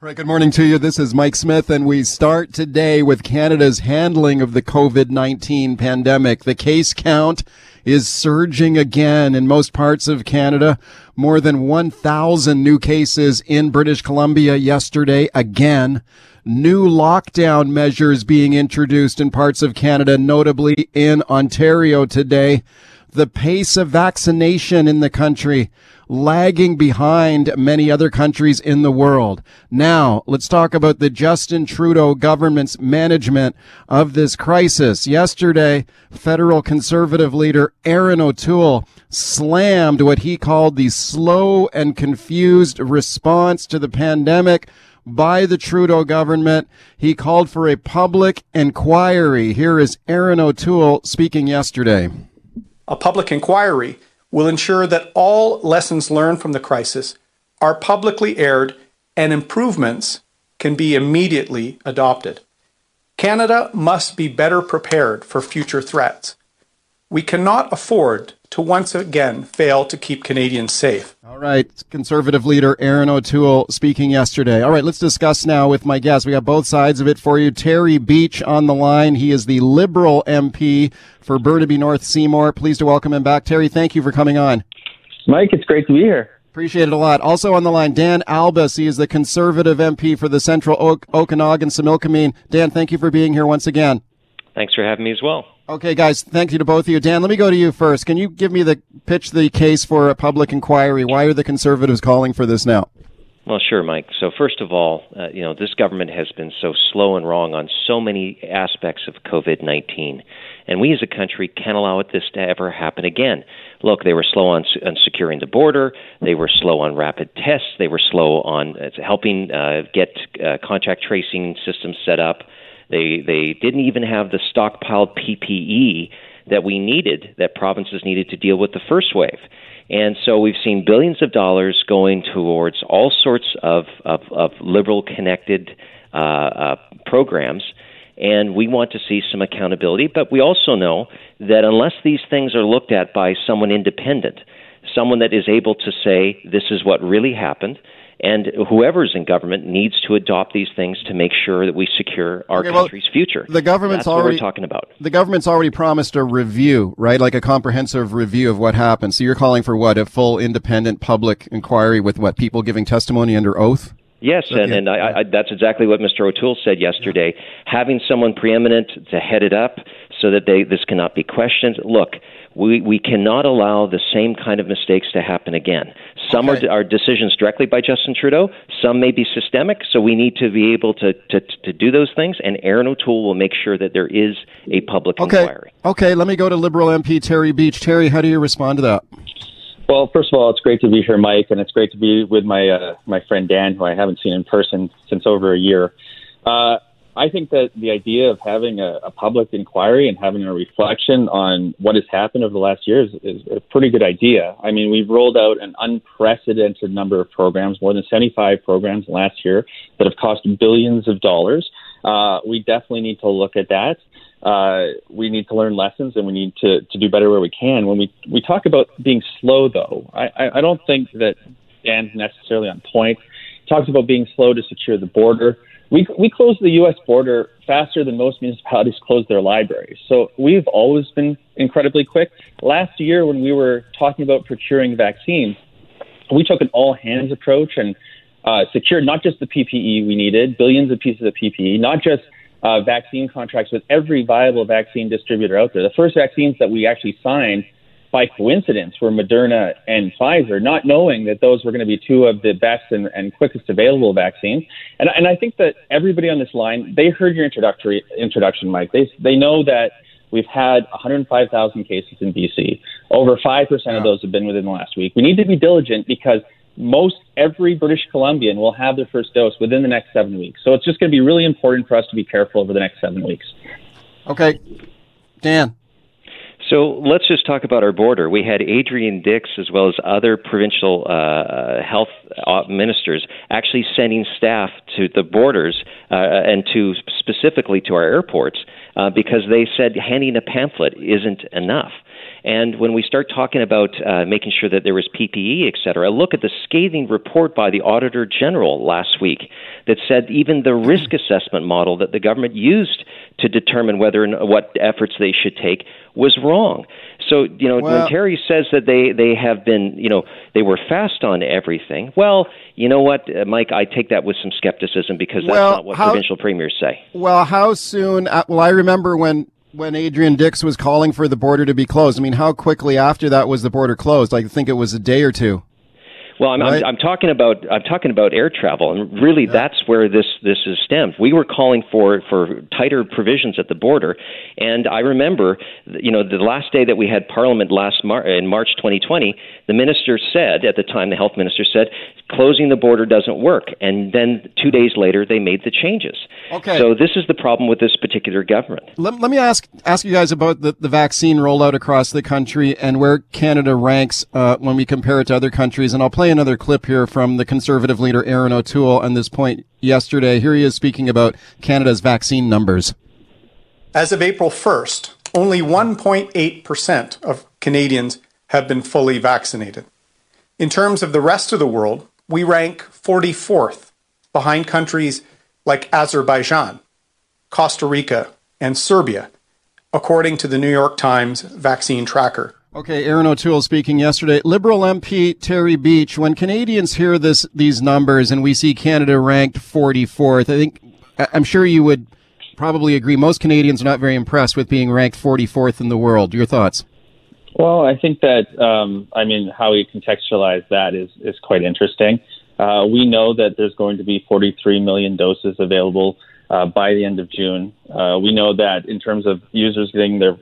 Right, good morning to you. This is Mike Smith, and we start today with Canada's handling of the COVID 19 pandemic. The case count is surging again in most parts of Canada. More than 1,000 new cases in British Columbia yesterday again. New lockdown measures being introduced in parts of Canada, notably in Ontario today. The pace of vaccination in the country lagging behind many other countries in the world. Now, let's talk about the Justin Trudeau government's management of this crisis. Yesterday, federal conservative leader Erin O'Toole slammed what he called the slow and confused response to the pandemic by the Trudeau government. He called for a public inquiry. Here is Erin O'Toole speaking yesterday. A public inquiry will ensure that all lessons learned from the crisis are publicly aired and improvements can be immediately adopted. Canada must be better prepared for future threats. We cannot afford to once again fail to keep Canadians safe. All right, conservative leader Erin O'Toole speaking yesterday. All right, let's discuss now with my guest. We got both sides of it for you. Terry Beech on the line. He is the Liberal MP for Burnaby North Seymour. Pleased to welcome him back. Terry, thank you for coming on. Mike, it's great to be here. Appreciate it a lot. Also on the line, Dan Albas. He is the Conservative MP for the Central o- Okanagan Similkameen. Dan, thank you for being here once again. Thanks for having me as well. Okay, guys, thank you to both of you. Dan, let me go to you first. Can you give me the pitch the case for a public inquiry? Why are the Conservatives calling for this now? Well, sure, Mike. So, first of all, uh, you know, this government has been so slow and wrong on so many aspects of COVID 19. And we as a country can't allow this to ever happen again. Look, they were slow on, on securing the border. They were slow on rapid tests. They were slow on uh, helping uh, get uh, contact tracing systems set up. They, they didn't even have the stockpiled PPE that we needed, that provinces needed to deal with the first wave. And so we've seen billions of dollars going towards all sorts of, of, of liberal connected uh, uh, programs. And we want to see some accountability, but we also know that unless these things are looked at by someone independent, someone that is able to say, this is what really happened, and whoever's in government needs to adopt these things to make sure that we secure our Okay, well, country's future. The government's That's already what we're talking about. The government's already promised a review, right? Like a comprehensive review of what happened. So you're calling for what? A full independent public inquiry with what? People giving testimony under oath? Yes, and, Okay. and I, I, that's exactly what Mr. O'Toole said yesterday. Having someone preeminent to head it up so that they, this cannot be questioned. Look, we, we cannot allow the same kind of mistakes to happen again. Some Okay. are, are decisions directly by Justin Trudeau. Some may be systemic, so we need to be able to, to, to do those things, and Erin O'Toole will make sure that there is a public Okay. inquiry. Okay, let me go to Liberal MP Terry Beech. Terry, how do you respond to that? Well, first of all, it's great to be here, Mike, and it's great to be with my uh, my friend Dan, who I haven't seen in person since over a year. Uh, I think that the idea of having a, a public inquiry and having a reflection on what has happened over the last year is, is a pretty good idea. I mean, we've rolled out an unprecedented number of programs, more than 75 programs last year that have cost billions of dollars. Uh, we definitely need to look at that. Uh, we need to learn lessons and we need to, to do better where we can. When we, we talk about being slow, though, I, I, I don't think that Dan's necessarily on point. Talks about being slow to secure the border. We, we closed the U.S. border faster than most municipalities close their libraries. So we've always been incredibly quick. Last year, when we were talking about procuring vaccines, we took an all hands approach and uh, secured not just the PPE we needed, billions of pieces of PPE, not just uh, vaccine contracts with every viable vaccine distributor out there. The first vaccines that we actually signed by coincidence were Moderna and Pfizer, not knowing that those were going to be two of the best and, and quickest available vaccines. And, and I think that everybody on this line, they heard your introductory introduction, Mike. They, they know that we've had 105,000 cases in BC. Over 5% of those have been within the last week. We need to be diligent because most every British Columbian will have their first dose within the next seven weeks. So it's just going to be really important for us to be careful over the next seven weeks. Okay, Dan. So let's just talk about our border. We had Adrian Dix, as well as other provincial uh, health uh, ministers, actually sending staff to the borders uh, and to specifically to our airports uh, because they said handing a pamphlet isn't enough. And when we start talking about uh, making sure that there was PPE, et cetera, look at the scathing report by the Auditor General last week that said even the risk assessment model that the government used to determine whether and what efforts they should take was wrong. So, you know, well, when Terry says that they, they have been, you know, they were fast on everything, well, you know what, uh, Mike, I take that with some skepticism because that's well, not what how, provincial premiers say. Well, how soon? Uh, well, I remember when when Adrian Dix was calling for the border to be closed. I mean, how quickly after that was the border closed? I think it was a day or two. Well, I'm, right? I'm, I'm, talking about I'm talking about air travel, and really yeah. that's where this this is stemmed. We were calling for for tighter provisions at the border, and I remember, you know, the last day that we had Parliament last Mar- in March 2020, the minister said at the time, the health minister said, closing the border doesn't work, and then two days later they made the changes. Okay. So this is the problem with this particular government. Let, let me ask ask you guys about the, the vaccine rollout across the country and where Canada ranks uh, when we compare it to other countries, and I'll play play another clip here from the conservative leader Erin O'Toole on this point yesterday. Here he is speaking about Canada's vaccine numbers. As of April 1st, only 1.8% of Canadians have been fully vaccinated. In terms of the rest of the world, we rank 44th behind countries like Azerbaijan, Costa Rica, and Serbia, according to the New York Times vaccine tracker. Okay, Erin O'Toole speaking yesterday. Liberal MP Terry Beech. when Canadians hear this these numbers and we see Canada ranked 44th, I think I'm sure you would probably agree most Canadians are not very impressed with being ranked 44th in the world. Your thoughts? Well, I think that um, I mean how we contextualize that is is quite interesting. Uh, we know that there's going to be 43 million doses available uh, by the end of June. Uh, we know that in terms of users getting their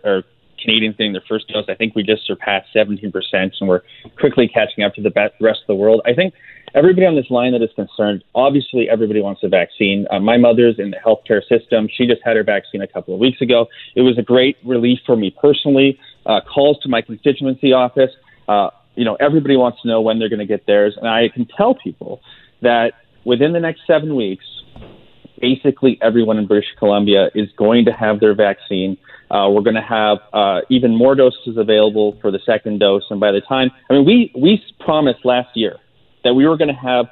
Canadians getting their first dose. I think we just surpassed 17%, and we're quickly catching up to the rest of the world. I think everybody on this line that is concerned, obviously, everybody wants a vaccine. Uh, my mother's in the healthcare system. She just had her vaccine a couple of weeks ago. It was a great relief for me personally. Uh, calls to my constituency office. Uh, you know, everybody wants to know when they're going to get theirs, and I can tell people that within the next seven weeks, basically everyone in British Columbia is going to have their vaccine. Uh, we're going to have uh, even more doses available for the second dose. And by the time, I mean, we, we promised last year that we were going to have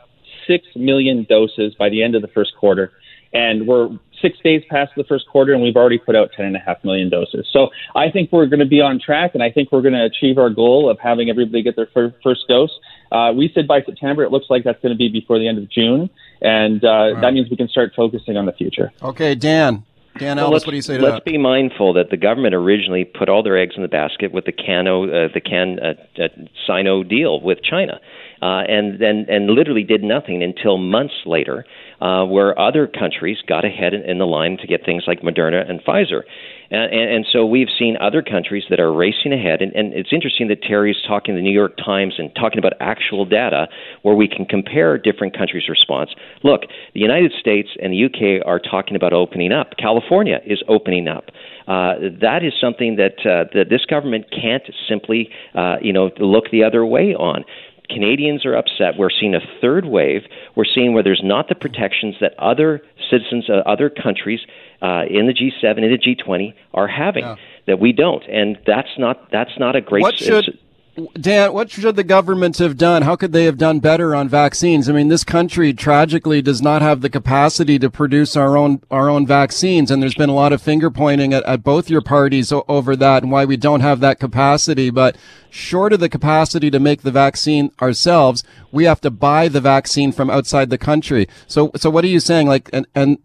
6 million doses by the end of the first quarter. And we're six days past the first quarter, and we've already put out 10.5 million doses. So I think we're going to be on track, and I think we're going to achieve our goal of having everybody get their fir- first dose. Uh, we said by September. It looks like that's going to be before the end of June, and uh, right. that means we can start focusing on the future. Okay, Dan. Dan well, Albas, what do you say to let's that? be mindful that the government originally put all their eggs in the basket with the Cano, uh, the Can uh, uh, Sino deal with China, uh, and then and literally did nothing until months later, uh, where other countries got ahead in, the line to get things like Moderna and Pfizer. And, and, and so we've seen other countries that are racing ahead. And, and it's interesting that Terry's talking to the New York Times and talking about actual data where we can compare different countries' response. Look, the United States and the UK are talking about opening up. California is opening up. Uh, that is something that uh, that this government can't simply, uh, you know, look the other way on. Canadians are upset. We're seeing a third wave. We're seeing where there's not the protections that other citizens of other countries uh, in the G7 and the G20 are having yeah. that we don't, and that's not that's not a great. What should Dan, what should the government have done? How could they have done better on vaccines? I mean, this country tragically does not have the capacity to produce our own our own vaccines, and there's been a lot of finger pointing at, at both your parties over that and why we don't have that capacity. But short of the capacity to make the vaccine ourselves, we have to buy the vaccine from outside the country. So, so what are you saying? Like, and and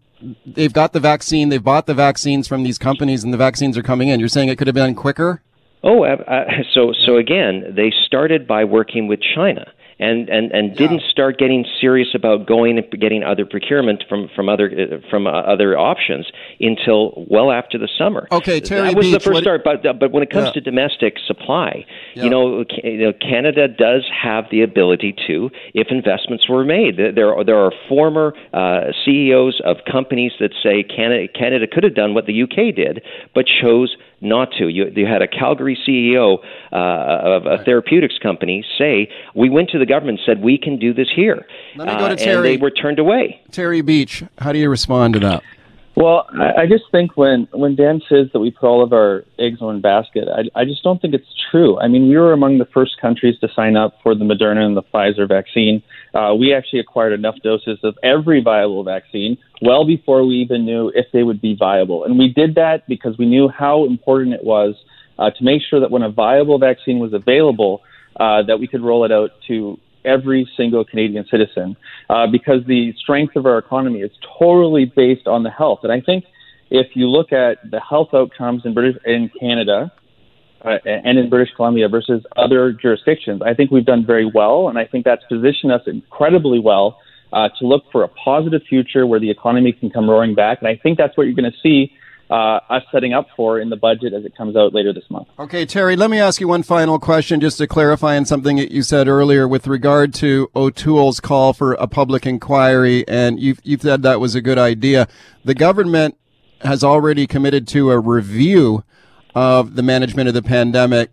they've got the vaccine, they've bought the vaccines from these companies, and the vaccines are coming in. You're saying it could have been quicker? Oh, uh, so so again, they started by working with China and and and didn't start getting serious about going and getting other procurement from from other uh, from uh, other options until well after the summer. Okay, Terry that was Beech, the first start. But but when it comes yeah. to domestic supply, yeah. you, know, you know, Canada does have the ability to, if investments were made. There are there are former uh, CEOs of companies that say Canada Canada could have done what the UK did, but chose not to. You, you had a Calgary CEO uh, of a therapeutics company say, "We went to the government and said we can do this here," Let me go to uh, Terry. and they were turned away. Terry Beech, how do you respond to that? Well, I, just think when when Dan says that we put all of our eggs in one basket, I, I just don't think it's true. I mean, we were among the first countries to sign up for the Moderna and the Pfizer vaccine. Uh, we actually acquired enough doses of every viable vaccine well before we even knew if they would be viable, and we did that because we knew how important it was uh, to make sure that when a viable vaccine was available, uh, that we could roll it out to every single Canadian citizen uh, because the strength of our economy is totally based on the health. And I think if you look at the health outcomes in British in Canada uh, and in British Columbia versus other jurisdictions, I think we've done very well, and I think that's positioned us incredibly well uh, to look for a positive future where the economy can come roaring back. And I think that's what you're going to see uh, us setting up for in the budget as it comes out later this month. Okay, Terry, let me ask you one final question just to clarify on something that you said earlier with regard to O'Toole's call for a public inquiry, and you've, you've said that was a good idea. The government has already committed to a review of the management of the pandemic.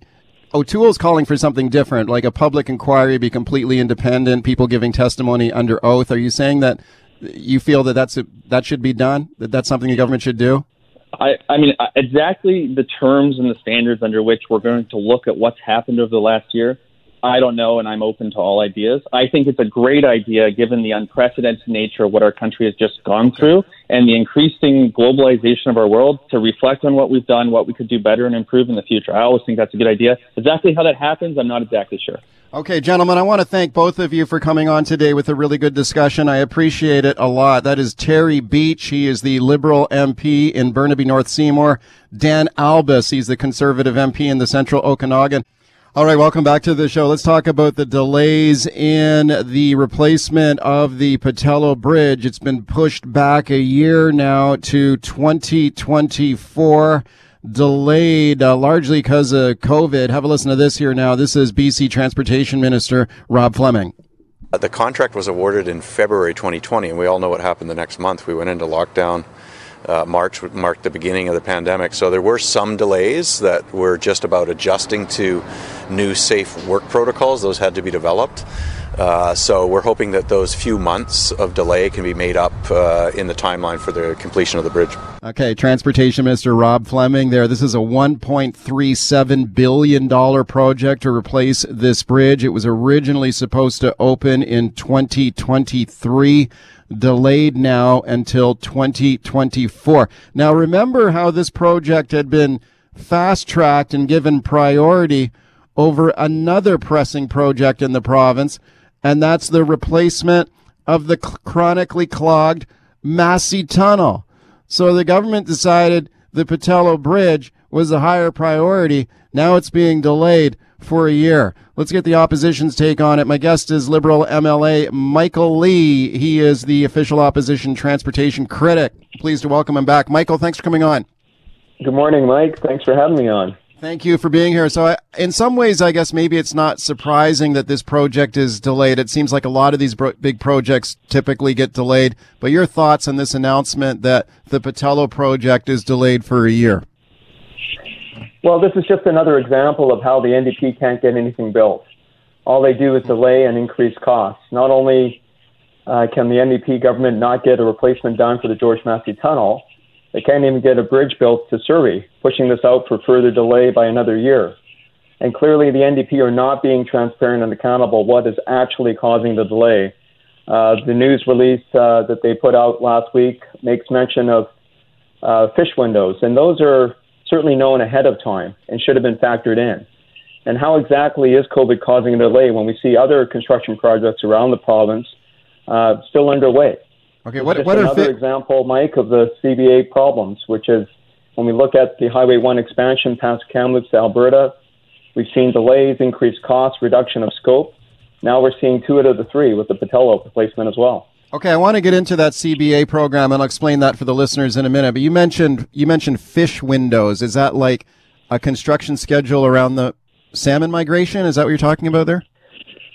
O'Toole's calling for something different, like a public inquiry, be completely independent, people giving testimony under oath. Are you saying that you feel that that's a, that should be done? That that's something the government should do? I, I mean, exactly the terms and the standards under which we're going to look at what's happened over the last year, I don't know, and I'm open to all ideas. I think it's a great idea given the unprecedented nature of what our country has just gone through and the increasing globalization of our world to reflect on what we've done, what we could do better and improve in the future. I always think that's a good idea. Exactly how that happens, I'm not exactly sure. Okay, gentlemen, I want to thank both of you for coming on today with a really good discussion. I appreciate it a lot. That is Terry Beech. He is the Liberal MP in Burnaby North Seymour. Dan Albas, he's the Conservative MP in the Central Okanagan. All right, welcome back to the show. Let's talk about the delays in the replacement of the Pattullo Bridge. It's been pushed back a year now to 2024 delayed uh, largely because of COVID. Have a listen to this here now. This is BC Transportation Minister Rob Fleming. Uh, the contract was awarded in February 2020, and we all know what happened the next month. We went into lockdown. Uh, March marked the beginning of the pandemic, so there were some delays that were just about adjusting to new safe work protocols. Those had to be developed. Uh, so we're hoping that those few months of delay can be made up uh, in the timeline for the completion of the bridge. Okay, Transportation Minister Rob Fleming there. This is a $1.37 billion project to replace this bridge. It was originally supposed to open in 2023 delayed now until 2024. Now remember how this project had been fast tracked and given priority over another pressing project in the province, and that's the replacement of the chronically clogged Massey Tunnel. So the government decided the Pattullo Bridge was a higher priority. Now it's being delayed for a year. Let's get the opposition's take on it. My guest is Liberal MLA Michael Lee. He is the official opposition transportation critic. Pleased to welcome him back. Michael, thanks for coming on. Good morning, Mike. Thanks for having me on. Thank you for being here. So, I, in some ways, I guess maybe it's not surprising that this project is delayed. It seems like a lot of these bro- big projects typically get delayed. But your thoughts on this announcement that the Pattullo project is delayed for a year? Well, this is just another example of how the NDP can't get anything built. All they do is delay and increase costs. Not only uh, can the NDP government not get a replacement done for the George Massey Tunnel, they can't even get a bridge built to Surrey, pushing this out for further delay by another year. And clearly, the NDP are not being transparent and accountable what is actually causing the delay. Uh, the news release uh, that they put out last week makes mention of uh, fish windows, and those are certainly known ahead of time and should have been factored in. And how exactly is COVID causing a delay when we see other construction projects around the province uh, still underway? Okay, what, what another are fi- example, Mike, of the CBA problems, which is when we look at the Highway 1 expansion past Kamloops to Alberta, we've seen delays, increased costs, reduction of scope. Now we're seeing two out of the three with the Patello replacement as well. Okay, I want to get into that CBA program, and I'll explain that for the listeners in a minute. But you mentioned you mentioned fish windows. Is that like a construction schedule around the salmon migration? Is that what you're talking about there?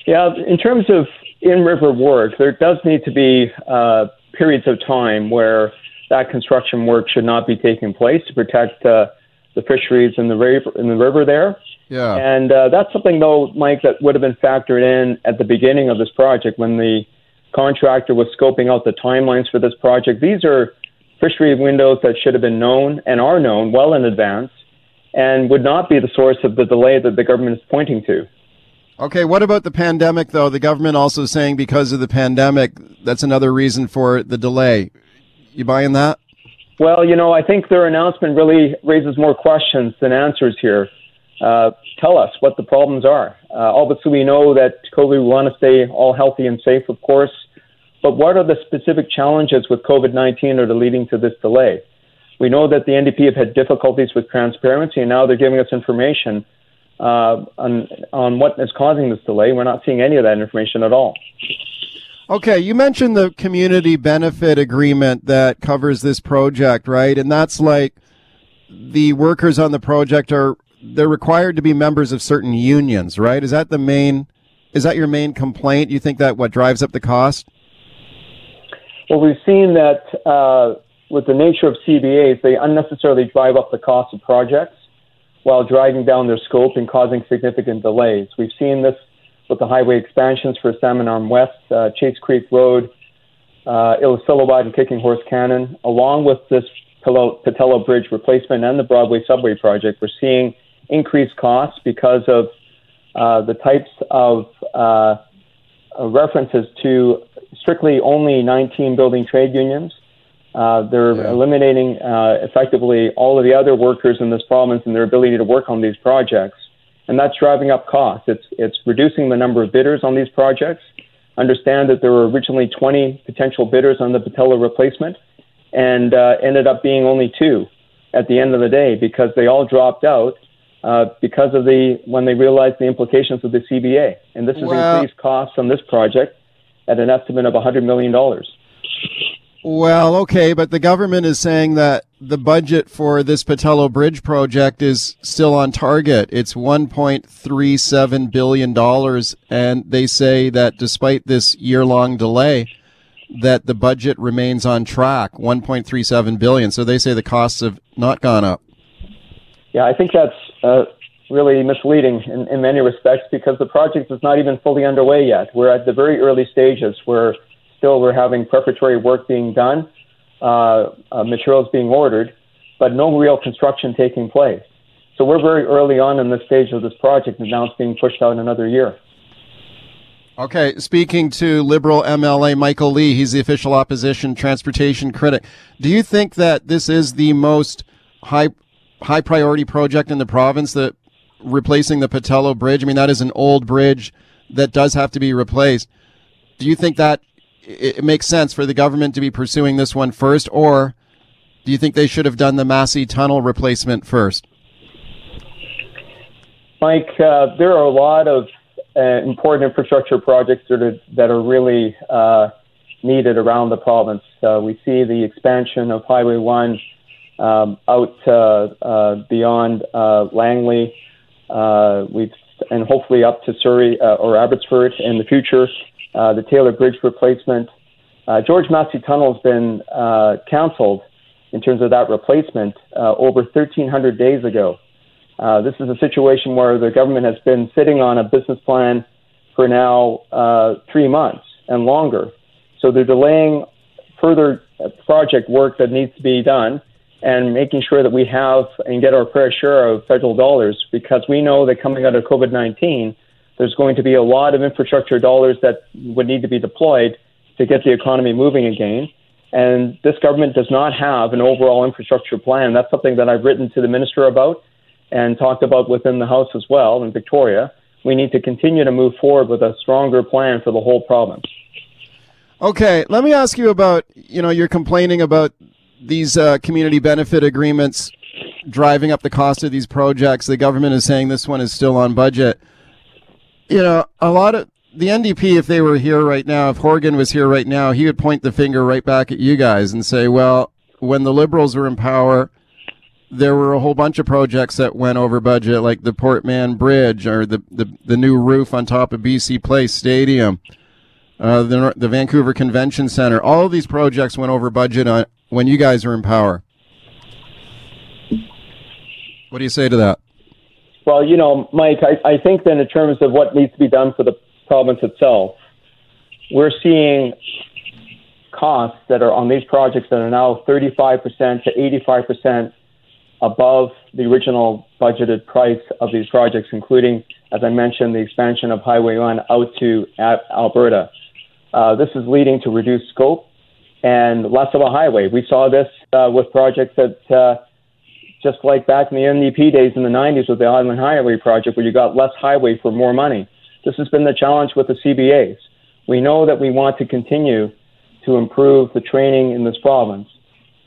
Yeah, in terms of in river work, there does need to be uh, periods of time where that construction work should not be taking place to protect uh, the fisheries in the river in the river there. Yeah. And uh, that's something, though, Mike, that would have been factored in at the beginning of this project when the contractor was scoping out the timelines for this project. These are fishery windows that should have been known and are known well in advance and would not be the source of the delay that the government is pointing to. Okay, what about the pandemic, though? The government also saying because of the pandemic, that's another reason for the delay. You buying that? Well, you know, I think their announcement really raises more questions than answers here. Uh, tell us what the problems are. Uh, obviously, we know that COVID, we want to stay all healthy and safe, of course. But what are the specific challenges with COVID 19 that are leading to this delay? We know that the NDP have had difficulties with transparency, and now they're giving us information uh, on, on what is causing this delay. We're not seeing any of that information at all. Okay, you mentioned the community benefit agreement that covers this project, right? And that's like the workers on the project are they're required to be members of certain unions, right? Is that the main is that your main complaint? You think that what drives up the cost? Well, we've seen that uh, with the nature of CBAs, they unnecessarily drive up the cost of projects while driving down their scope and causing significant delays. We've seen this with the highway expansions for Salmon Arm West, uh, Chase Creek Road, uh, and Kicking Horse Canyon, along with this Pattullo Bridge replacement and the Broadway subway project. We're seeing increased costs because of uh, the types of uh, references to strictly only 19 building trade unions. Uh, they're yeah. eliminating uh, effectively all of the other workers in this province and their ability to work on these projects, and that's driving up costs. It's it's reducing the number of bidders on these projects. Understand that there were originally 20 potential bidders on the Pattullo replacement, and uh, ended up being only two at the end of the day because they all dropped out uh, because of the when they realized the implications of the CBA, and this has well, increased costs on this project at an estimate of $100 million. Well, okay, but the government is saying that the budget for this Pattullo Bridge project is still on target. It's $1.37 billion. And they say that despite this year long delay, that the budget remains on track, 1.37 billion. So they say the costs have not gone up. Yeah, I think that's uh, really misleading in, in many respects because the project is not even fully underway yet. We're at the very early stages where still we're having preparatory work being done, uh, uh, materials being ordered, but no real construction taking place. So we're very early on in the stage of this project, and now it's being pushed out another year. Okay, speaking to Liberal MLA Michael Lee, he's the official opposition transportation critic. Do you think that this is the most high high priority project in the province that replacing the Pattullo Bridge. I mean, that is an old bridge that does have to be replaced. Do you think that it makes sense for the government to be pursuing this one first, or do you think they should have done the Massey Tunnel replacement first? Mike, uh, there are a lot of uh, important infrastructure projects that are, that are really uh, needed around the province. Uh, we see the expansion of Highway 1 um, out uh, uh, beyond Langley uh, we've and hopefully up to Surrey uh, or Abbotsford in the future. Uh, the Taylor Bridge replacement. Uh, George Massey Tunnel has been uh, cancelled in terms of that replacement uh, over 1,300 days ago. Uh, this is a situation where the government has been sitting on a business plan for now uh, three months and longer. So they're delaying further project work that needs to be done and making sure that we have and get our fair share of federal dollars because we know that coming out of COVID 19, there's going to be a lot of infrastructure dollars that would need to be deployed to get the economy moving again. And this government does not have an overall infrastructure plan. That's something that I've written to the minister about and talked about within the House as well in Victoria. We need to continue to move forward with a stronger plan for the whole province. Okay, let me ask you about, you know, you're complaining about these uh, community benefit agreements driving up the cost of these projects. The government is saying this one is still on budget. You know, a lot of the NDP, if they were here right now, if Horgan was here right now, he would point the finger right back at you guys and say, well, when the Liberals were in power, there were a whole bunch of projects that went over budget, like the Port Mann Bridge or the, the, the new roof on top of BC Place Stadium, uh, the, the Vancouver Convention Center. All of these projects went over budget on, when you guys are in power. What do you say to that? Well, you know, Mike, I, I think that in terms of what needs to be done for the province itself, we're seeing costs that are on these projects that are now 35% to 85% above the original budgeted price of these projects, including, as I mentioned, the expansion of Highway 1 out to Alberta. Uh, this is leading to reduced scope and less of a highway. We saw this uh, with projects that, uh, just like back in the NDP days in the 90s with the Island Highway project, where you got less highway for more money. This has been the challenge with the CBAs. We know that we want to continue to improve the training in this province,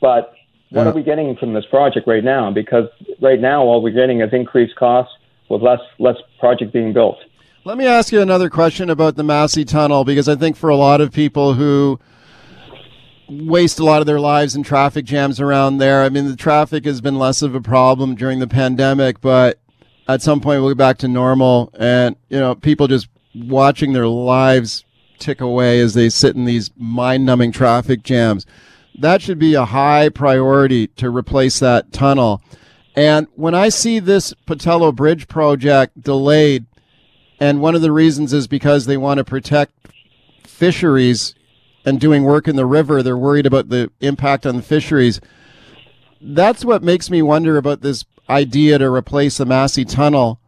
but what yeah. are we getting from this project right now? Because right now, all we're getting is increased costs with less less project being built. Let me ask you another question about the Massey Tunnel, because I think for a lot of people who waste a lot of their lives in traffic jams around there. I mean, the traffic has been less of a problem during the pandemic, but at some point we'll get back to normal and, you know, people just watching their lives tick away as they sit in these mind numbing traffic jams. That should be a high priority to replace that tunnel. And when I see this Pattullo Bridge project delayed, and one of the reasons is because they want to protect fisheries and doing work in the river. They're worried about the impact on the fisheries. That's what makes me wonder about this idea to replace the Massey Tunnel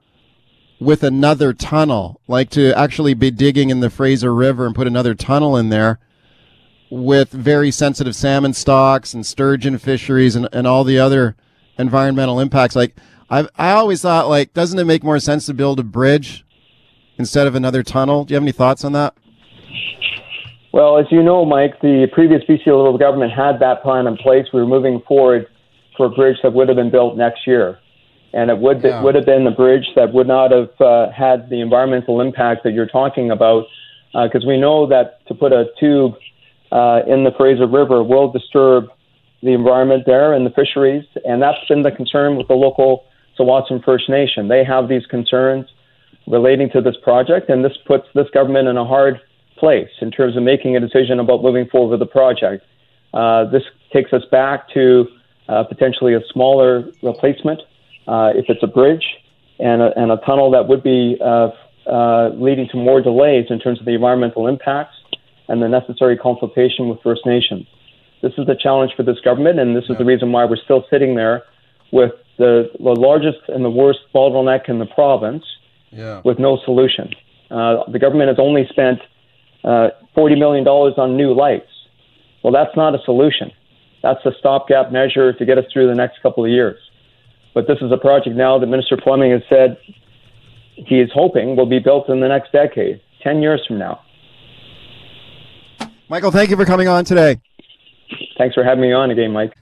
with another tunnel, like to actually be digging in the Fraser River and put another tunnel in there with very sensitive salmon stocks and sturgeon fisheries and, and all the other environmental impacts. Like i I always thought, like, doesn't it make more sense to build a bridge instead of another tunnel? Do you have any thoughts on that? Well, as you know, Mike, the previous BC Liberal government had that plan in place. We were moving forward for a bridge that would have been built next year. And it would, yeah. would have been the bridge that would not have uh, had the environmental impact that you're talking about. Because uh, we know that to put a tube uh, in the Fraser River will disturb the environment there and the fisheries. And that's been the concern with the local Tsawwassen First Nation. They have these concerns relating to this project, and this puts this government in a hard place in terms of making a decision about moving forward with the project. Uh, this takes us back to uh, potentially a smaller replacement uh, if it's a bridge and a, and a tunnel that would be uh, uh, leading to more delays in terms of the environmental impacts and the necessary consultation with First Nations. This is the challenge for this government, and this is the reason why we're still sitting there with the, the largest and the worst bottleneck in the province yeah. with no solution. Uh, the government has only spent uh, $40 million on new lights. Well, that's not a solution. That's a stopgap measure to get us through the next couple of years. But this is a project now that Minister Fleming has said he is hoping will be built in the next decade, 10 years from now. Michael, thank you for coming on today. Thanks for having me on again, Mike.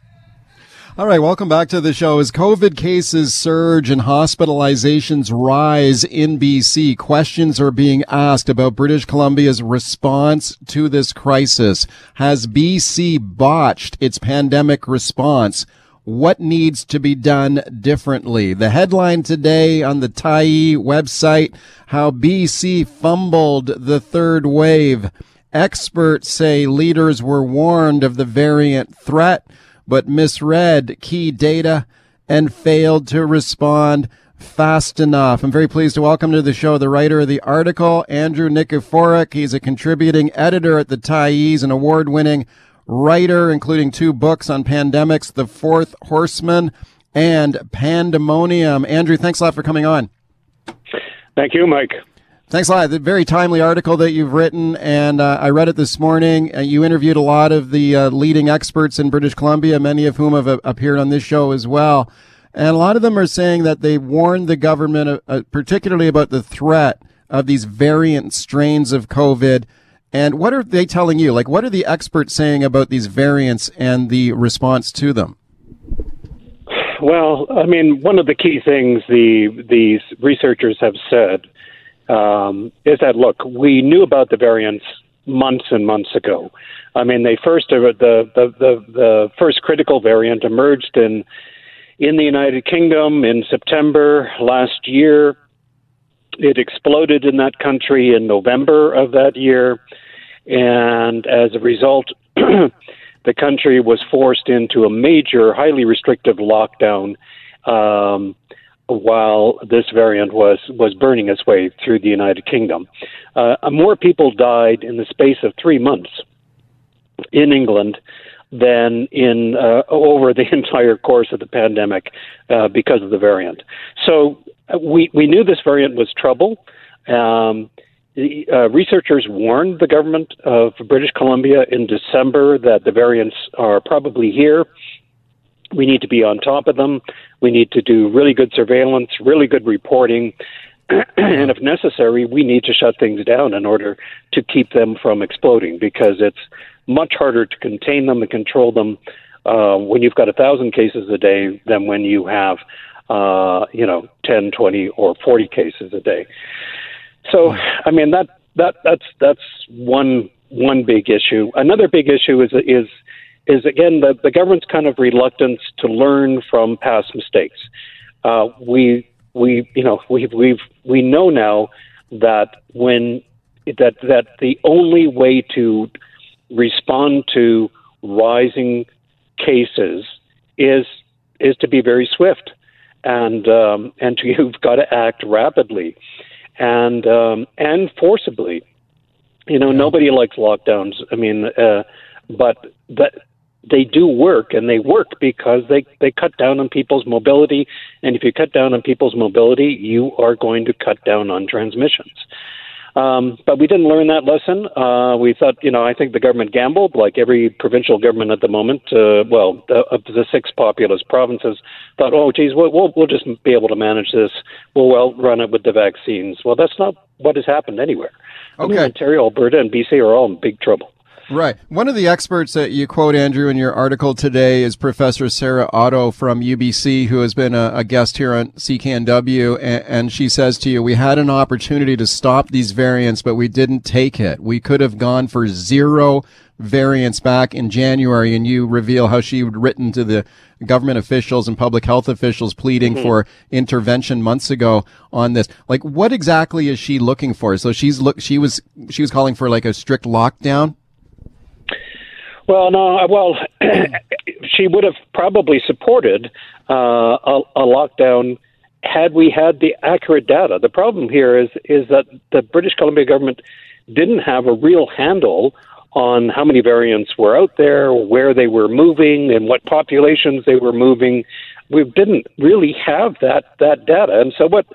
All right, welcome back to the show. As COVID cases surge and hospitalizations rise in BC, questions are being asked about British Columbia's response to this crisis. Has BC botched its pandemic response? What needs to be done differently? The headline today on the Tyee website, how BC fumbled the third wave. Experts say leaders were warned of the variant threat but misread key data and failed to respond fast enough. I'm very pleased to welcome to the show the writer of the article, Andrew Nikiforuk. He's a contributing editor at the Tyees, an award winning writer, including two books on pandemics, The Fourth Horseman and Pandemonium. Andrew, thanks a lot for coming on. Thank you, Mike. Thanks a lot. The very timely article that you've written, and uh, I read it this morning. Uh, you interviewed a lot of the uh, leading experts in British Columbia, many of whom have uh, appeared on this show as well. And a lot of them are saying that they warned the government, uh, uh, particularly about the threat of these variant strains of COVID. And what are they telling you? Like, what are the experts saying about these variants and the response to them? Well, I mean, one of the key things the these researchers have said um, is that look, we knew about the variants months and months ago. I mean, they first uh, the the the, the first critical variant emerged in in the United Kingdom in September last year. It exploded in that country in November of that year, and as a result. the country was forced into a major, highly restrictive lockdown um, while this variant was was burning its way through the United Kingdom. Uh, more people died in the space of three months in England than in uh, over the entire course of the pandemic uh, because of the variant. So uh, we we knew this variant was trouble. Um, the, uh, researchers warned the government of British Columbia in December that the variants are probably here. We need to be on top of them. We need to do really good surveillance, really good reporting, and if necessary, we need to shut things down in order to keep them from exploding because it's much harder to contain them and control them uh, when you've got a thousand cases a day than when you have, uh, you know, 10, 20, or 40 cases a day. So, I mean, that, that, that's, that's one, one big issue. Another big issue is, is, is again, the, the government's kind of reluctance to learn from past mistakes. Uh, we, we, you know, we, we've, we know now that when, that, that the only way to respond to rising cases is is to be very swift and um, and to, you've got to act rapidly and um, and forcibly. You know, yeah. nobody likes lockdowns. I mean, uh, but that they do work, and they work because they they cut down on people's mobility. And if you cut down on people's mobility, you are going to cut down on transmissions. Um, but we didn't learn that lesson. Uh, we thought, you know, I think the government gambled, like every provincial government at the moment. Uh, well, the, of the six populous provinces, thought, oh, geez, we'll, we'll, we'll just be able to manage this. We'll well run it with the vaccines. Well, that's not what has happened anywhere. Okay. I mean, Ontario, Alberta, and BC are all in big trouble. Right. One of the experts that you quote, Andrew, in your article today is Professor Sarah Otto from UBC, who has been a, a guest here on CKNW. And, and, she says to you, we had an opportunity to stop these variants, but we didn't take it. We could have gone for zero variants back in January. And you reveal how she had written to the government officials and public health officials pleading mm-hmm. for intervention months ago on this. Like, what exactly is she looking for? So she's look, she was, she was calling for like a strict lockdown. Well, no. Well, she would have probably supported uh, a, a lockdown had we had the accurate data. The problem here is is that the British Columbia government didn't have a real handle on how many variants were out there, where they were moving, and what populations they were moving. We didn't really have that that data, and so what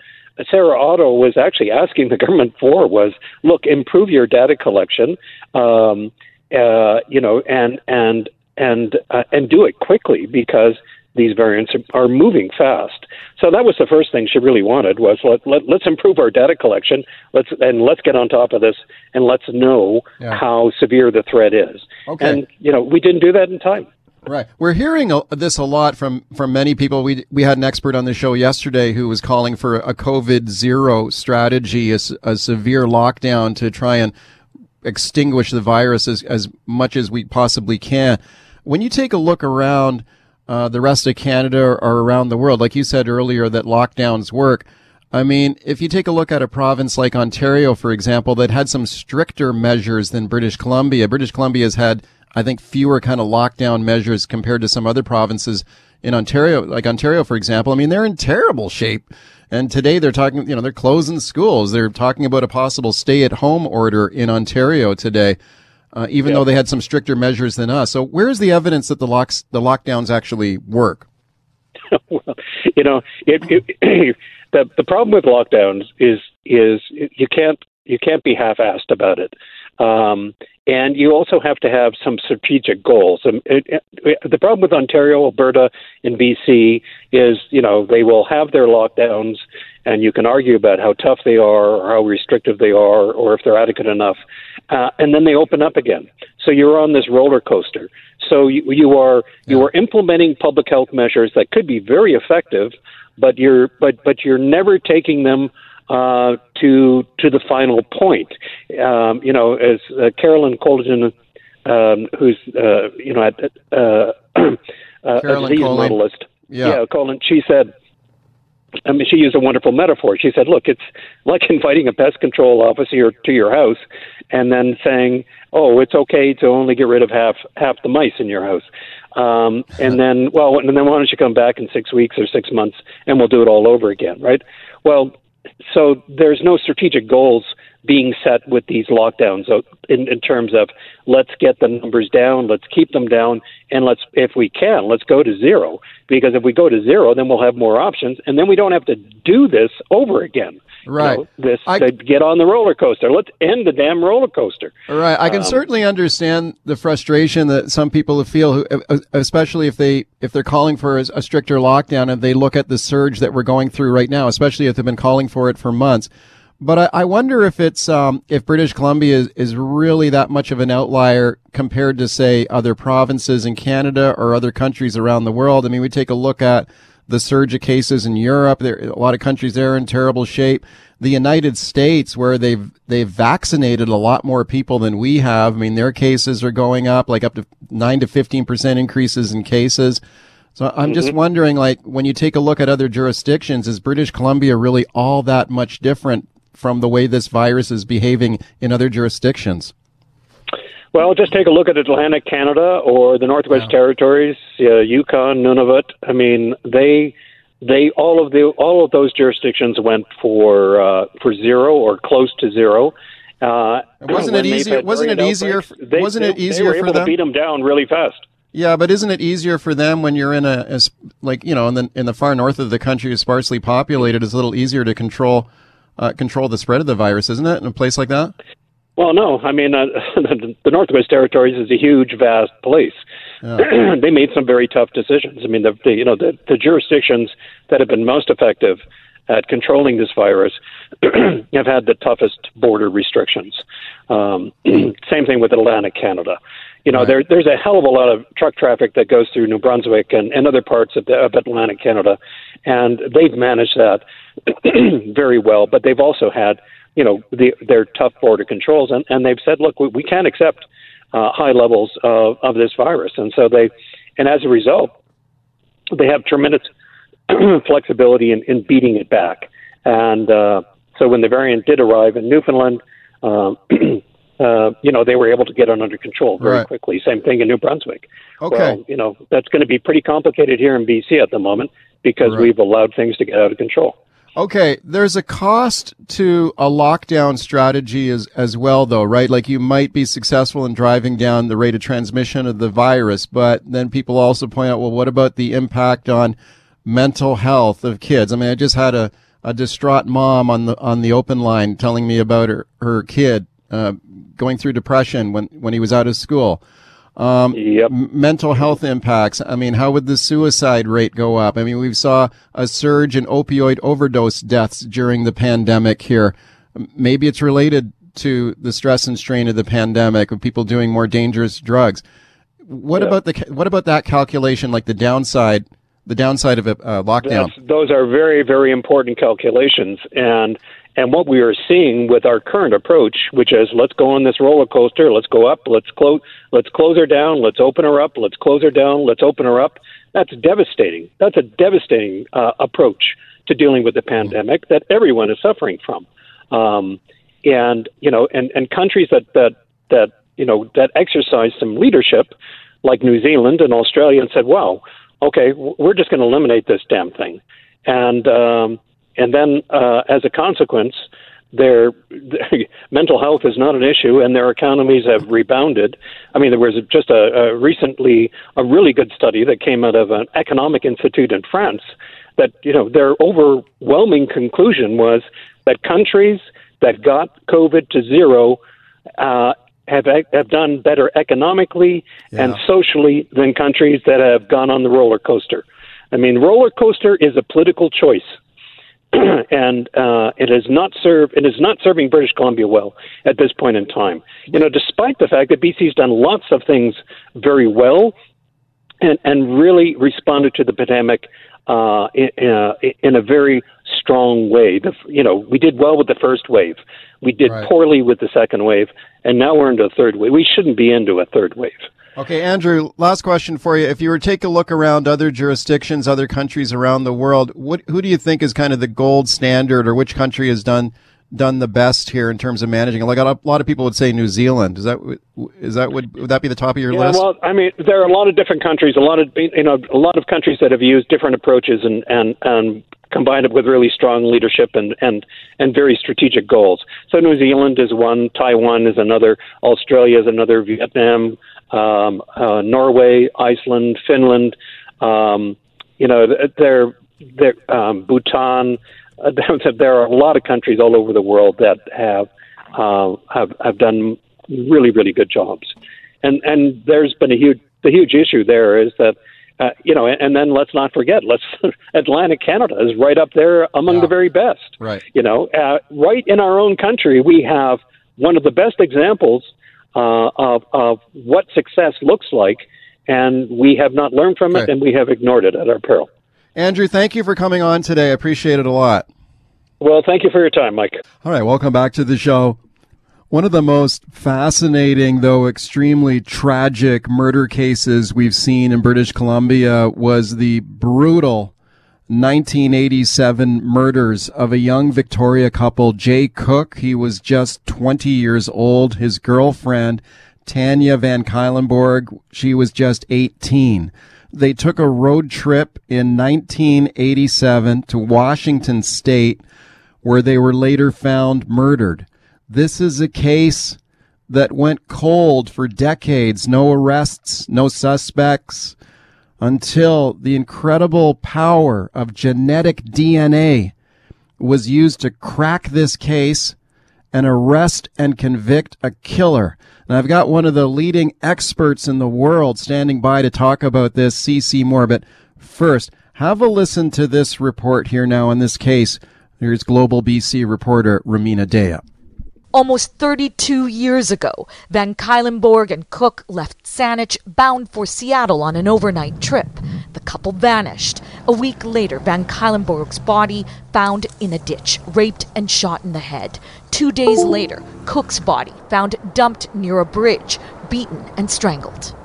Sarah Otto was actually asking the government for was, look, improve your data collection. Um, uh, you know, and and and uh, and do it quickly because these variants are, moving fast. So that was the first thing she really wanted was let, let let's improve our data collection. Let's and let's get on top of this and let's know yeah. how severe the threat is. Okay. And you know, we didn't do that in time. Right. We're hearing this a lot from, from many people. We, we had an expert on the show yesterday who was calling for a COVID zero strategy, a, a severe lockdown to try and extinguish the virus as, as much as we possibly can. When you take a look around uh, the rest of Canada or, around the world, like you said earlier, that lockdowns work. I mean, if you take a look at a province like Ontario, for example, that had some stricter measures than British Columbia, British Columbia has had, I think, fewer kind of lockdown measures compared to some other provinces in Ontario, like Ontario, for example. I mean, they're in terrible shape and today they're talking, you know, they're closing schools. They're talking about a possible stay at home order in Ontario today, uh, even though they had some stricter measures than us. So where's the evidence that the locks, the lockdowns actually work? well, you know, it, it, the the problem with lockdowns is is you can't you can't be half-assed about it. Um, and you also have to have some strategic goals. And it, it, the problem with Ontario, Alberta, and BC is, you know, they will have their lockdowns, and you can argue about how tough they are, or how restrictive they are, or if they're adequate enough, uh, and then they open up again. So you're on this roller coaster. So you, you are you are implementing public health measures that could be very effective, but you're but but you're never taking them uh, to to the final point. Um, you know, as uh, Caroline Colijn, um, who's uh, you know at, uh, a disease modelist, yeah, yeah Colijn, she said. I mean, she used a wonderful metaphor. She said, "Look, it's like inviting a pest control officer to your house, and then saying, "Oh, it's okay to only get rid of half half the mice in your house." Um, and then, well, and then why don't you come back in six weeks or six months, and we'll do it all over again, right? Well, so there's no strategic goals being set with these lockdowns in, in terms of let's get the numbers down, let's keep them down, and let's, if we can, let's go to zero. Because if we go to zero, then we'll have more options, and then we don't have to do this over again. Right. You know, this I, to get on the roller coaster. Let's end the damn roller coaster. Right. I can um, certainly understand the frustration that some people feel, who, especially if they if they're calling for a, a stricter lockdown and they look at the surge that we're going through right now, especially if they've been calling for it for months. But I, I wonder if it's um, if British Columbia is, is really that much of an outlier compared to say other provinces in Canada or other countries around the world. I mean, we take a look at the surge of cases in Europe. There, a lot of countries there are in terrible shape. The United States, where they've they've vaccinated a lot more people than we have. I mean, their cases are going up, like up to nine to fifteen percent increases in cases. So I'm mm-hmm. just wondering, like, when you take a look at other jurisdictions, is British Columbia really all that much different from the way this virus is behaving in other jurisdictions? Well, just take a look at Atlantic Canada or the Northwest yeah. Territories, uh, Yukon, Nunavut. I mean, they they all of the all of those jurisdictions went for uh, for zero or close to zero. Uh, wasn't it easier? Wasn't it easier? For, they, wasn't they, it easier they for them? to beat them down really fast? Yeah, but isn't it easier for them when you're in a as, like you know in the in the far north of the country is sparsely populated? It's a little easier to control uh, control the spread of the virus, isn't it? In a place like that. Well, no. I mean, uh, the Northwest Territories is a huge, vast place. Yeah. they made some very tough decisions. I mean, the, the you know the, the jurisdictions that have been most effective at controlling this virus have had the toughest border restrictions. Um, same thing with Atlantic Canada. You know, right. there, there's a hell of a lot of truck traffic that goes through New Brunswick and, and other parts of, the, of Atlantic Canada, and they've managed that very well. But they've also had you know, the, their tough border controls, and, and they've said, look, we, we can't accept uh, high levels of, of this virus, and so they, and as a result, they have tremendous flexibility in, in beating it back. And uh, so when the variant did arrive in Newfoundland, uh, uh, you know, they were able to get it under control very right. quickly. Same thing in New Brunswick. Okay. Well, you know, that's going to be pretty complicated here in BC at the moment because right. we've allowed things to get out of control. Okay, there's a cost to a lockdown strategy as as well though, right? Like you might be successful in driving down the rate of transmission of the virus, but then people also point out, well, what about the impact on mental health of kids? I mean, I just had a, a distraught mom on the on the open line telling me about her her kid uh, going through depression when when he was out of school. Um, yep. m- mental health impacts. I mean, how would the suicide rate go up? I mean, we saw a surge in opioid overdose deaths during the pandemic here. Maybe it's related to the stress and strain of the pandemic of people doing more dangerous drugs. What yep. about the what about that calculation? Like the downside, the downside of a uh, lockdown. That's, those are very very important calculations, and and what we are seeing with our current approach, which is let's go on this roller coaster, let's go up, let's close, let's close her down, let's open her up, let's close her down, let's open her up. That's devastating. That's a devastating uh, approach to dealing with the pandemic that everyone is suffering from. Um, and you know, and, and countries that that that you know that exercise some leadership, like New Zealand and Australia, and said, "Well, okay, we're just going to eliminate this damn thing." And um, and then uh, as a consequence, their, their, mental health is not an issue, and their economies have rebounded. I mean, there was just a, a recently a really good study that came out of an economic institute in France that you know their overwhelming conclusion was that countries that got COVID to zero uh, have have done better economically yeah. and socially than countries that have gone on the roller coaster. I mean, roller coaster is a political choice. and uh, it is not serve it is not serving British Columbia well at this point in time. You know, despite the fact that BC's done lots of things very well, and and really responded to the pandemic uh, in, uh, in a very strong way. The, you know, we did well with the first wave, we did right. poorly with the second wave, and now we're into a third wave. We shouldn't be into a third wave. Okay, Andrew, last question for you. If you were to take a look around other jurisdictions, other countries around the world, what, who do you think is kind of the gold standard or which country has done done the best here in terms of managing? Like a lot of people would say New Zealand. Is that is that would would that be the top of your yeah, list? Well, I mean, there are a lot of different countries, a lot of you know, a lot of countries that have used different approaches and and and combined it with really strong leadership and and and very strategic goals. So New Zealand is one, Taiwan is another, Australia is another, Vietnam, um, uh, Norway, Iceland, Finland. Um, you know, they're, they're um, Bhutan. Uh, there are a lot of countries all over the world that have uh, have have done really really good jobs, and and there's been a huge the huge issue there is that. Uh, you know, and, and then let's not forget, let's Atlantic Canada is right up there among yeah. the very best. Right. You know, uh, right in our own country, we have one of the best examples uh, of of what success looks like, and we have not learned from it, and we have ignored it at our peril. Andrew, thank you for coming on today. I appreciate it a lot. Well, thank you for your time, Mike. All right, welcome back to the show. One of the most fascinating, though extremely tragic murder cases we've seen in British Columbia was the brutal 1987 murders of a young Victoria couple, Jay Cook. He was just 20 years old. His girlfriend, Tanya Van Cuylenborg, she was just 18. They took a road trip in 1987 to Washington State where they were later found murdered. This is a case that went cold for decades. No arrests, no suspects until the incredible power of genetic DNA was used to crack this case and arrest and convict a killer. And I've got one of the leading experts in the world standing by to talk about this, CeCe Moore. But first, have a listen to this report here now in this case. Here's Global BC reporter Rumina Daya. Almost 32 years ago, Van Cuylenborg and Cook left Saanich bound for Seattle on an overnight trip. The couple vanished. A week later, Van Cuylenborg's body found in a ditch, raped and shot in the head. Two days later, Cook's body found dumped near a bridge, beaten and strangled.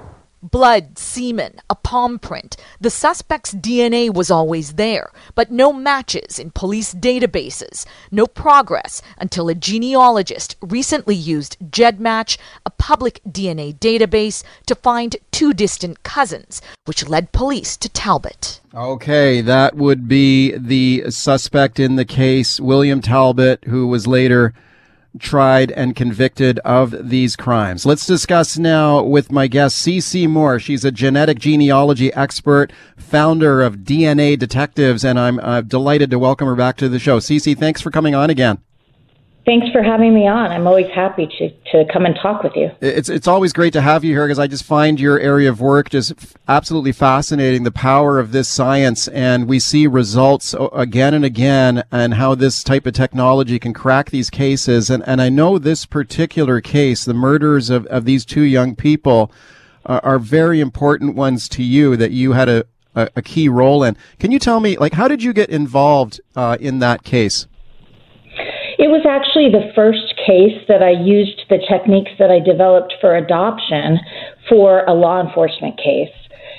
Blood, semen, a palm print. The suspect's DNA was always there, but no matches in police databases. No progress until a genealogist recently used GEDmatch, a public DNA database, to find two distant cousins, which led police to Talbot. Okay, that would be the suspect in the case, William Talbot, who was later tried and convicted of these crimes. Let's discuss now with my guest, CeCe Moore. She's a genetic genealogy expert, founder of DNA Detectives, and I'm uh, delighted to welcome her back to the show. CeCe, thanks for coming on again. Thanks for having me on. I'm always happy to, to come and talk with you. It's it's always great to have you here because I just find your area of work just absolutely fascinating. The power of this science, and we see results again and again, and how this type of technology can crack these cases. And and I know this particular case, the murders of of these two young people, are, are very important ones to you that you had a, a, a key role in. Can you tell me, like, how did you get involved uh, in that case? It was actually the first case that I used the techniques that I developed for adoption for a law enforcement case.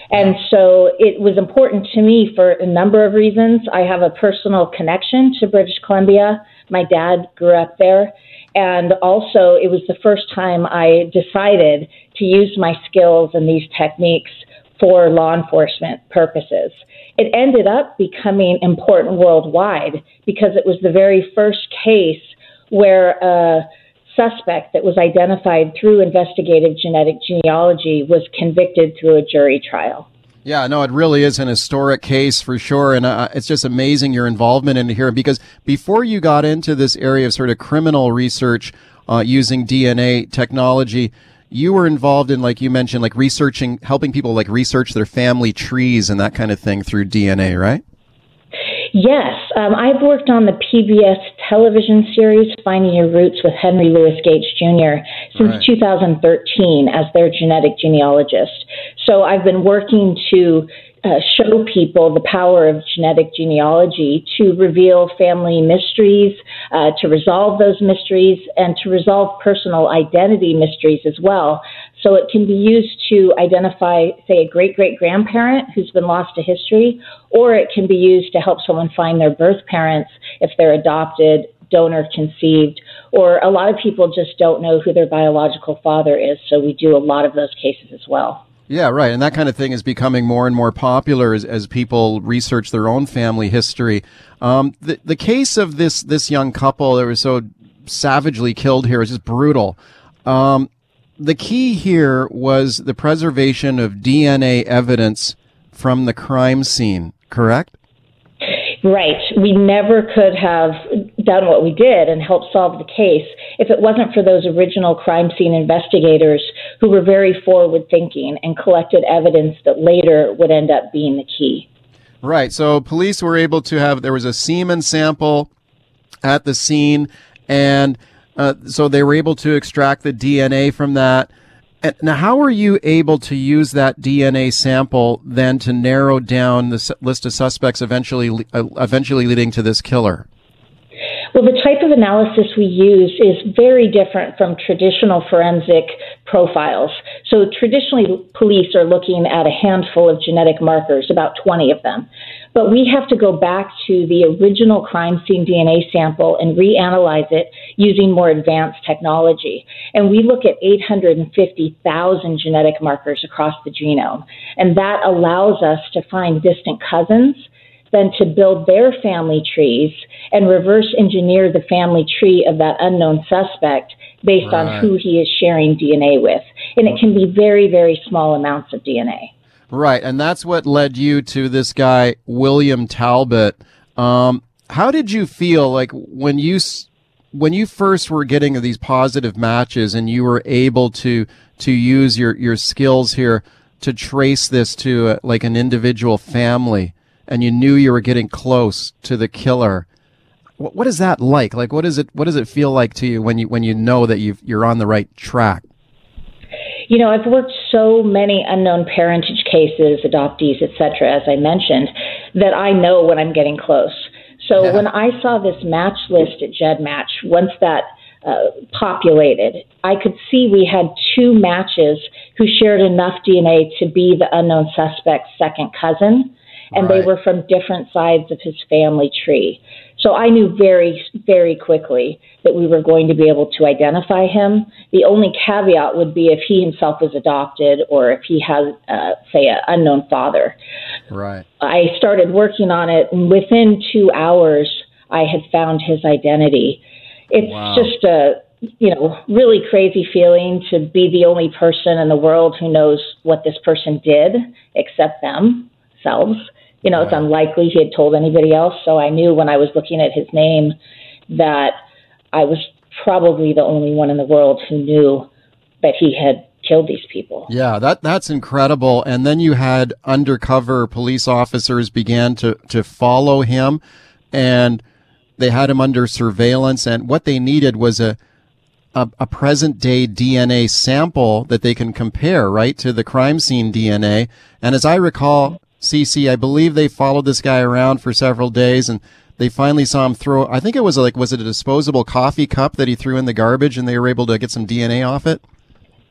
And so it was important to me for a number of reasons. I have a personal connection to British Columbia. My dad grew up there. And also, it was the first time I decided to use my skills and these techniques for law enforcement purposes. It ended up becoming important worldwide because it was the very first case where a suspect that was identified through investigative genetic genealogy was convicted through a jury trial. Yeah, no, it really is an historic case for sure. And uh, it's just amazing your involvement in here because before you got into this area of sort of criminal research uh, using DNA technology, you were involved in, like you mentioned, like researching, helping people like research their family trees and that kind of thing through DNA, right? Yes, um, I've worked on the PBS television series Finding Your Roots with Henry Louis Gates Jr. since right. 2013 as their genetic genealogist. So I've been working to uh, show people the power of genetic genealogy to reveal family mysteries, uh, to resolve those mysteries, and to resolve personal identity mysteries as well. So it can be used to identify, say, a great great grandparent who's been lost to history, or it can be used to help someone find their birth parents if they're adopted, donor conceived, or a lot of people just don't know who their biological father is. So we do a lot of those cases as well. Yeah, right. And that kind of thing is becoming more and more popular as, as people research their own family history. Um, the, the case of this, this young couple that was so savagely killed here is just brutal. Um, the key here was the preservation of DNA evidence from the crime scene, correct? Right. We never could have done what we did and helped solve the case if it wasn't for those original crime scene investigators who were very forward thinking and collected evidence that later would end up being the key. Right. So police were able to have, there was a semen sample at the scene, and uh, so they were able to extract the DNA from that. Now, how were you able to use that DNA sample then to narrow down the list of suspects, eventually, uh, eventually leading to this killer? Well, the type of analysis we use is very different from traditional forensic profiles. So, traditionally, police are looking at a handful of genetic markers, about 20 of them. But we have to go back to the original crime scene DNA sample and reanalyze it using more advanced technology. And we look at 850,000 genetic markers across the genome. And that allows us to find distant cousins then to build their family trees and reverse engineer the family tree of that unknown suspect based right. on who he is sharing DNA with. And it can be very, very small amounts of DNA. Right. And that's what led you to this guy, William Talbot. Um, how did you feel like when you when you first were getting these positive matches and you were able to to use your your skills here to trace this to a, like an individual family and you knew you were getting close to the killer. What, what is that like? Like, what is it? What does it feel like to you when you when you know that you you're on the right track? You know, I've worked so many unknown parentage cases, adoptees, etc., as I mentioned, that I know when I'm getting close. So yeah. when I saw this match list at GEDmatch, once that uh, populated, I could see we had two matches who shared enough DNA to be the unknown suspect's second cousin and right. they were from different sides of his family tree. So I knew very, very quickly that we were going to be able to identify him. The only caveat would be if he himself was adopted or if he has, uh, say, an unknown father. Right. I started working on it, and within two hours, I had found his identity. It's wow. just a you know, really crazy feeling to be the only person in the world who knows what this person did except themselves. You know, it's unlikely he had told anybody else. So I knew when I was looking at his name that I was probably the only one in the world who knew that he had killed these people. Yeah, that that's incredible. And then you had undercover police officers began to to follow him and they had him under surveillance and what they needed was a a, a present day DNA sample that they can compare, right, to the crime scene DNA. And as I recall, CeCe. I believe they followed this guy around for several days and they finally saw him throw, I think it was like, was it a disposable coffee cup that he threw in the garbage and they were able to get some DNA off it?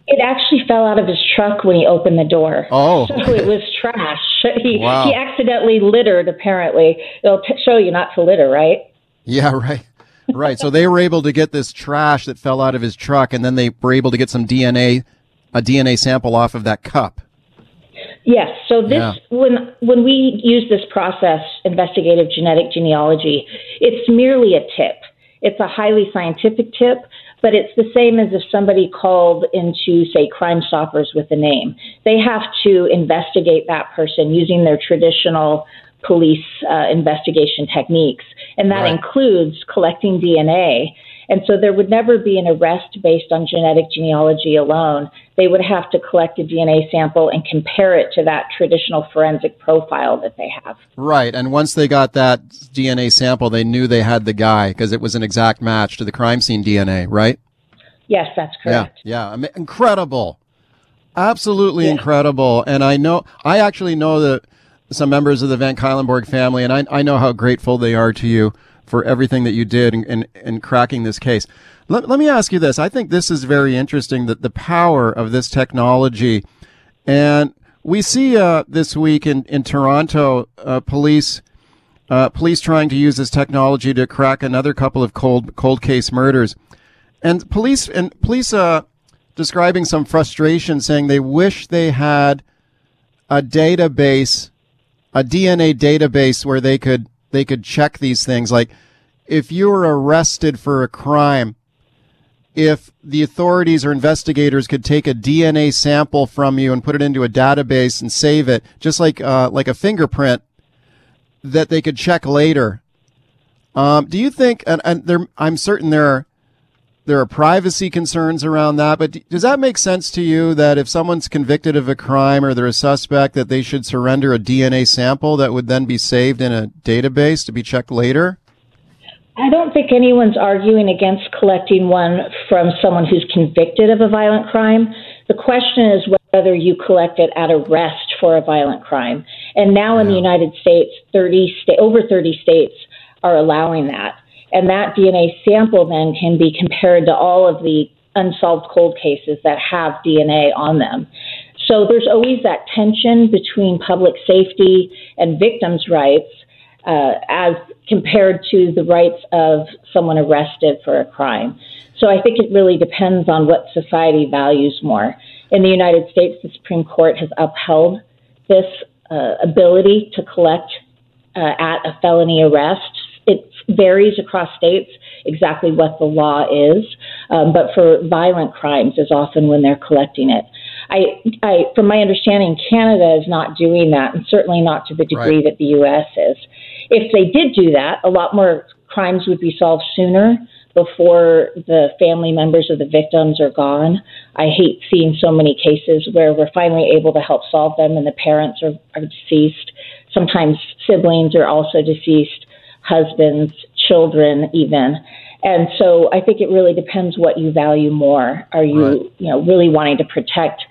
It actually fell out of his truck when he opened the door. Oh. So it was trash. He, wow. he accidentally littered, apparently. It'll t- show you not to litter, right? Yeah, right. Right. so they were able to get this trash that fell out of his truck and then they were able to get some DNA, a DNA sample off of that cup. Yes. So this yeah. when when we use this process, investigative genetic genealogy, it's merely a tip. It's a highly scientific tip, but it's the same as if somebody called into, say, Crime Stoppers with a name. They have to investigate that person using their traditional police uh, investigation techniques, and that right. includes collecting DNA and so there would never be an arrest based on genetic genealogy alone. They would have to collect a DNA sample and compare it to that traditional forensic profile that they have. Right. And once they got that DNA sample, they knew they had the guy because it was an exact match to the crime scene DNA, right? Yes, that's correct. Yeah. Yeah. incredible. Absolutely yeah. incredible. And I know, I actually know that some members of the Van Cuylenborg family, and I, I know how grateful they are to you for everything that you did in, in, in cracking this case. Let, let me ask you this. I think this is very interesting that the power of this technology and we see uh, this week in, in Toronto, uh, police uh, police trying to use this technology to crack another couple of cold cold case murders, and police and police uh, describing some frustration, saying they wish they had a database, a DNA database where they could they could check these things. Like if you were arrested for a crime, if the authorities or investigators could take a DNA sample from you and put it into a database and save it, just like uh, like a fingerprint, that they could check later. Um, do you think? And, and there, I'm certain there are there are privacy concerns around that, but does that make sense to you that if someone's convicted of a crime or they're a suspect, that they should surrender a DNA sample that would then be saved in a database to be checked later? I don't think anyone's arguing against collecting one from someone who's convicted of a violent crime. The question is whether you collect it at arrest for a violent crime. And now in the United States, 30 sta- over 30 states are allowing that. And that DNA sample then can be compared to all of the unsolved cold cases that have DNA on them. So there's always that tension between public safety and victims' rights uh, as compared to the rights of someone arrested for a crime. So I think it really depends on what society values more. In the United States, the Supreme Court has upheld this uh, ability to collect uh, at a felony arrest varies across states exactly what the law is, um, but for violent crimes is often when they're collecting it. I, I, from my understanding, Canada is not doing that, and certainly not to the degree right. that the U.S. is. If they did do that, a lot more crimes would be solved sooner before the family members of the victims are gone. I hate seeing so many cases where we're finally able to help solve them and the parents are, are deceased. Sometimes siblings are also deceased husbands, children, even. And so I think it really depends what you value more. Are you, right. you know, really wanting to protect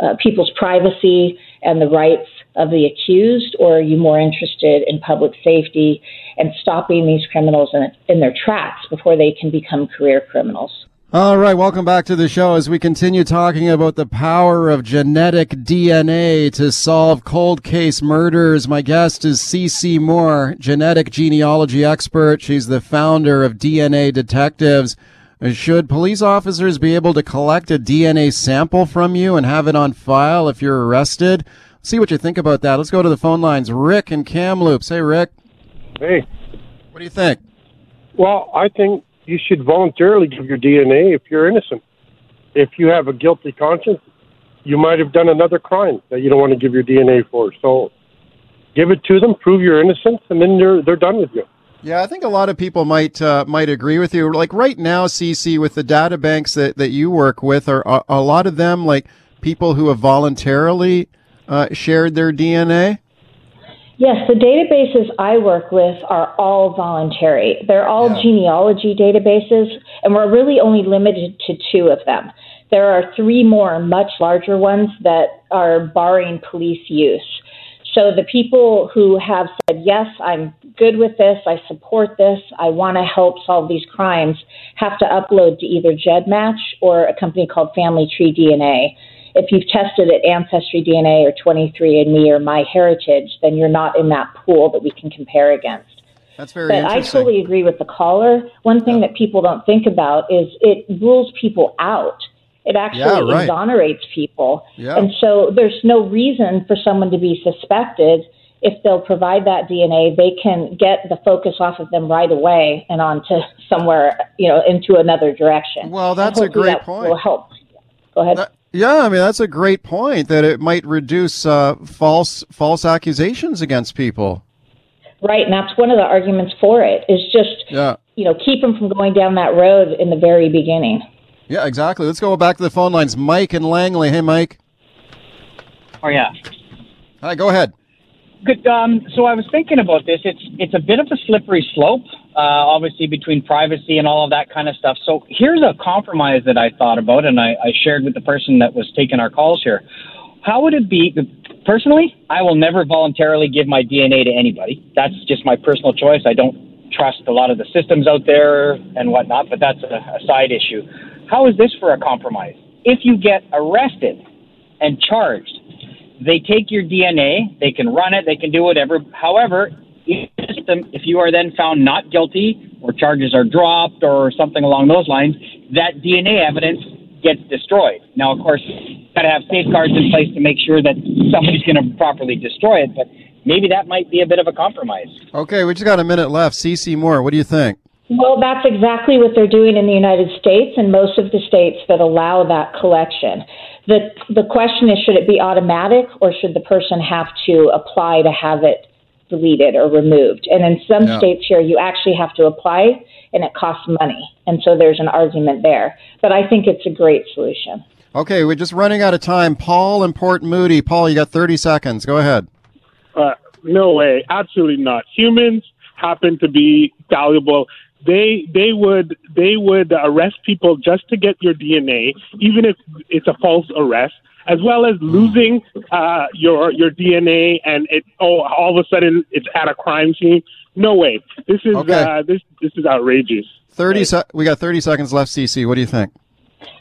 uh, people's privacy and the rights of the accused, or are you more interested in public safety and stopping these criminals in, in their tracks before they can become career criminals? All right, welcome back to the show as we continue talking about the power of genetic DNA to solve cold case murders. My guest is CeCe Moore, genetic genealogy expert. She's the founder of DNA Detectives. Should police officers be able to collect a DNA sample from you and have it on file if you're arrested? See what you think about that. Let's go to the phone lines. Rick and Kamloops. Hey, Rick. Hey. What do you think? Well, I think you should voluntarily give your DNA if you're innocent. If you have a guilty conscience, you might have done another crime that you don't want to give your DNA for. So give it to them, prove your innocence, and then they're they're done with you. Yeah, I think a lot of people might uh, might agree with you. Like right now, CeCe, with the data banks that, that you work with, are, are a lot of them like people who have voluntarily uh, shared their DNA? Yes, the databases I work with are all voluntary. They're all yeah. genealogy databases, and we're really only limited to two of them. There are three more much larger ones that are barring police use. So the people who have said, yes, I'm good with this, I support this, I want to help solve these crimes, have to upload to either GEDmatch or a company called Family Tree DNA if you've tested at Ancestry DNA or 23andMe or MyHeritage, then you're not in that pool that we can compare against. That's very but. I totally agree with the caller. One thing yeah. that people don't think about is it rules people out. It actually yeah, right. exonerates people. Yeah. And so there's no reason for someone to be suspected. If they'll provide that DNA, they can get the focus off of them right away and onto somewhere, you know, into another direction. Well, that's a great that point. Will help. Go ahead. That, yeah, I mean that's a great point that it might reduce uh, false false accusations against people. Right, and that's one of the arguments for it is just yeah. you know keep them from going down that road in the very beginning. Yeah, exactly. Let's go back to the phone lines. Mike and Langley. Hey, Mike. Oh yeah. Hi, go ahead. Good. Um, so I was thinking about this. It's it's a bit of a slippery slope uh, obviously between privacy and all of that kind of stuff. So here's a compromise that I thought about, and I, I shared with the person that was taking our calls here. How would it be? Personally, I will never voluntarily give my DNA to anybody. That's just my personal choice. I don't trust a lot of the systems out there and whatnot, but that's a, a side issue. How is this for a compromise? If you get arrested and charged, they take your DNA, they can run it, they can do whatever. However, system, if you are then found not guilty or charges are dropped or something along those lines, that DNA evidence gets destroyed. Now, of course, you've got to have safeguards in place to make sure that somebody's going to properly destroy it, but maybe that might be a bit of a compromise. Okay, we just got a minute left. CeCe Moore, what do you think? Well, that's exactly what they're doing in the United States and most of the states that allow that collection. The, the question is should it be automatic or should the person have to apply to have it deleted or removed? And in some Yeah. states here, you actually have to apply and it costs money. And so there's an argument there. But I think it's a great solution. Okay, we're just running out of time. Paul and Port Moody. Paul, you got 30 seconds. Go ahead. Uh, no way, absolutely not. Humans happen to be valuable. They they would they would arrest people just to get your DNA, even if it's a false arrest, as well as losing uh, your your DNA and it oh all of a sudden it's at a crime scene. No way. This is Okay. uh, this this is outrageous. 30 se- we got 30 seconds left, CeCe. What do you think?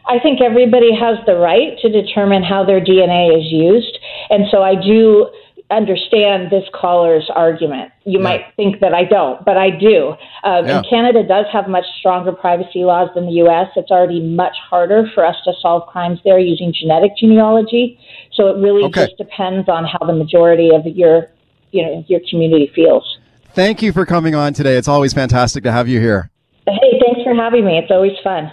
I think everybody has the right to determine how their DNA is used. And so I do understand this caller's argument. You might think that I don't, but I do. Um, Yeah. And Canada does have much stronger privacy laws than the U.S. It's already much harder for us to solve crimes there using genetic genealogy. So it really Okay. just depends on how the majority of your, you know, your community feels. Thank you for coming on today. It's always fantastic to have you here. Hey, thanks for having me. It's always fun.